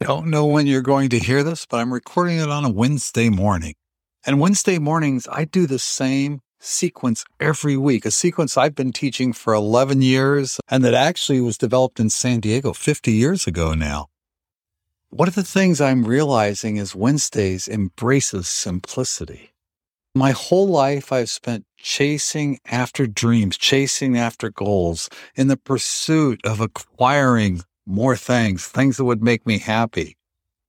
Don't know when you're going to hear this, but I'm recording it on a Wednesday morning. And Wednesday mornings, I do the same sequence every week, a sequence I've been teaching for 11 years and that actually was developed in San Diego 50 years ago now. One of the things I'm realizing is Wednesdays embraces simplicity. My whole life, I've spent chasing after dreams, chasing after goals in the pursuit of acquiring more things, things that would make me happy.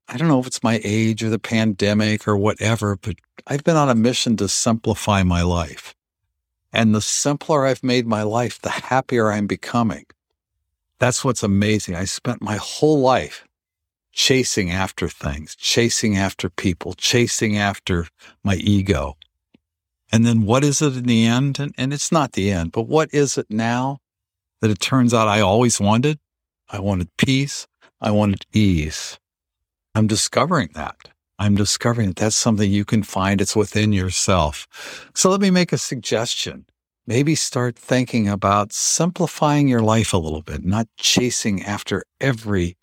I don't know if it's my age or the pandemic or whatever, but I've been on a mission to simplify my life. And the simpler I've made my life, the happier I'm becoming. That's what's amazing. I spent my whole life chasing after things, chasing after people, chasing after my ego. And then what is it in the end? And, and it's not the end, but what is it now that it turns out I always wanted? I wanted peace. I wanted ease. I'm discovering that. I'm discovering that that's something you can find. It's within yourself. So let me make a suggestion. Maybe start thinking about simplifying your life a little bit, not chasing after every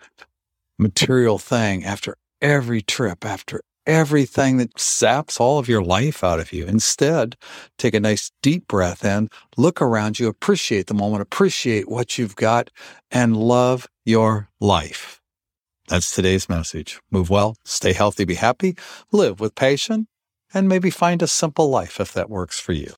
material thing, after every trip, after everything that saps all of your life out of you. Instead, take a nice deep breath in, look around you, appreciate the moment, appreciate what you've got, and love your life. That's today's message. Move well, stay healthy, be happy, live with passion, and maybe find a simple life if that works for you.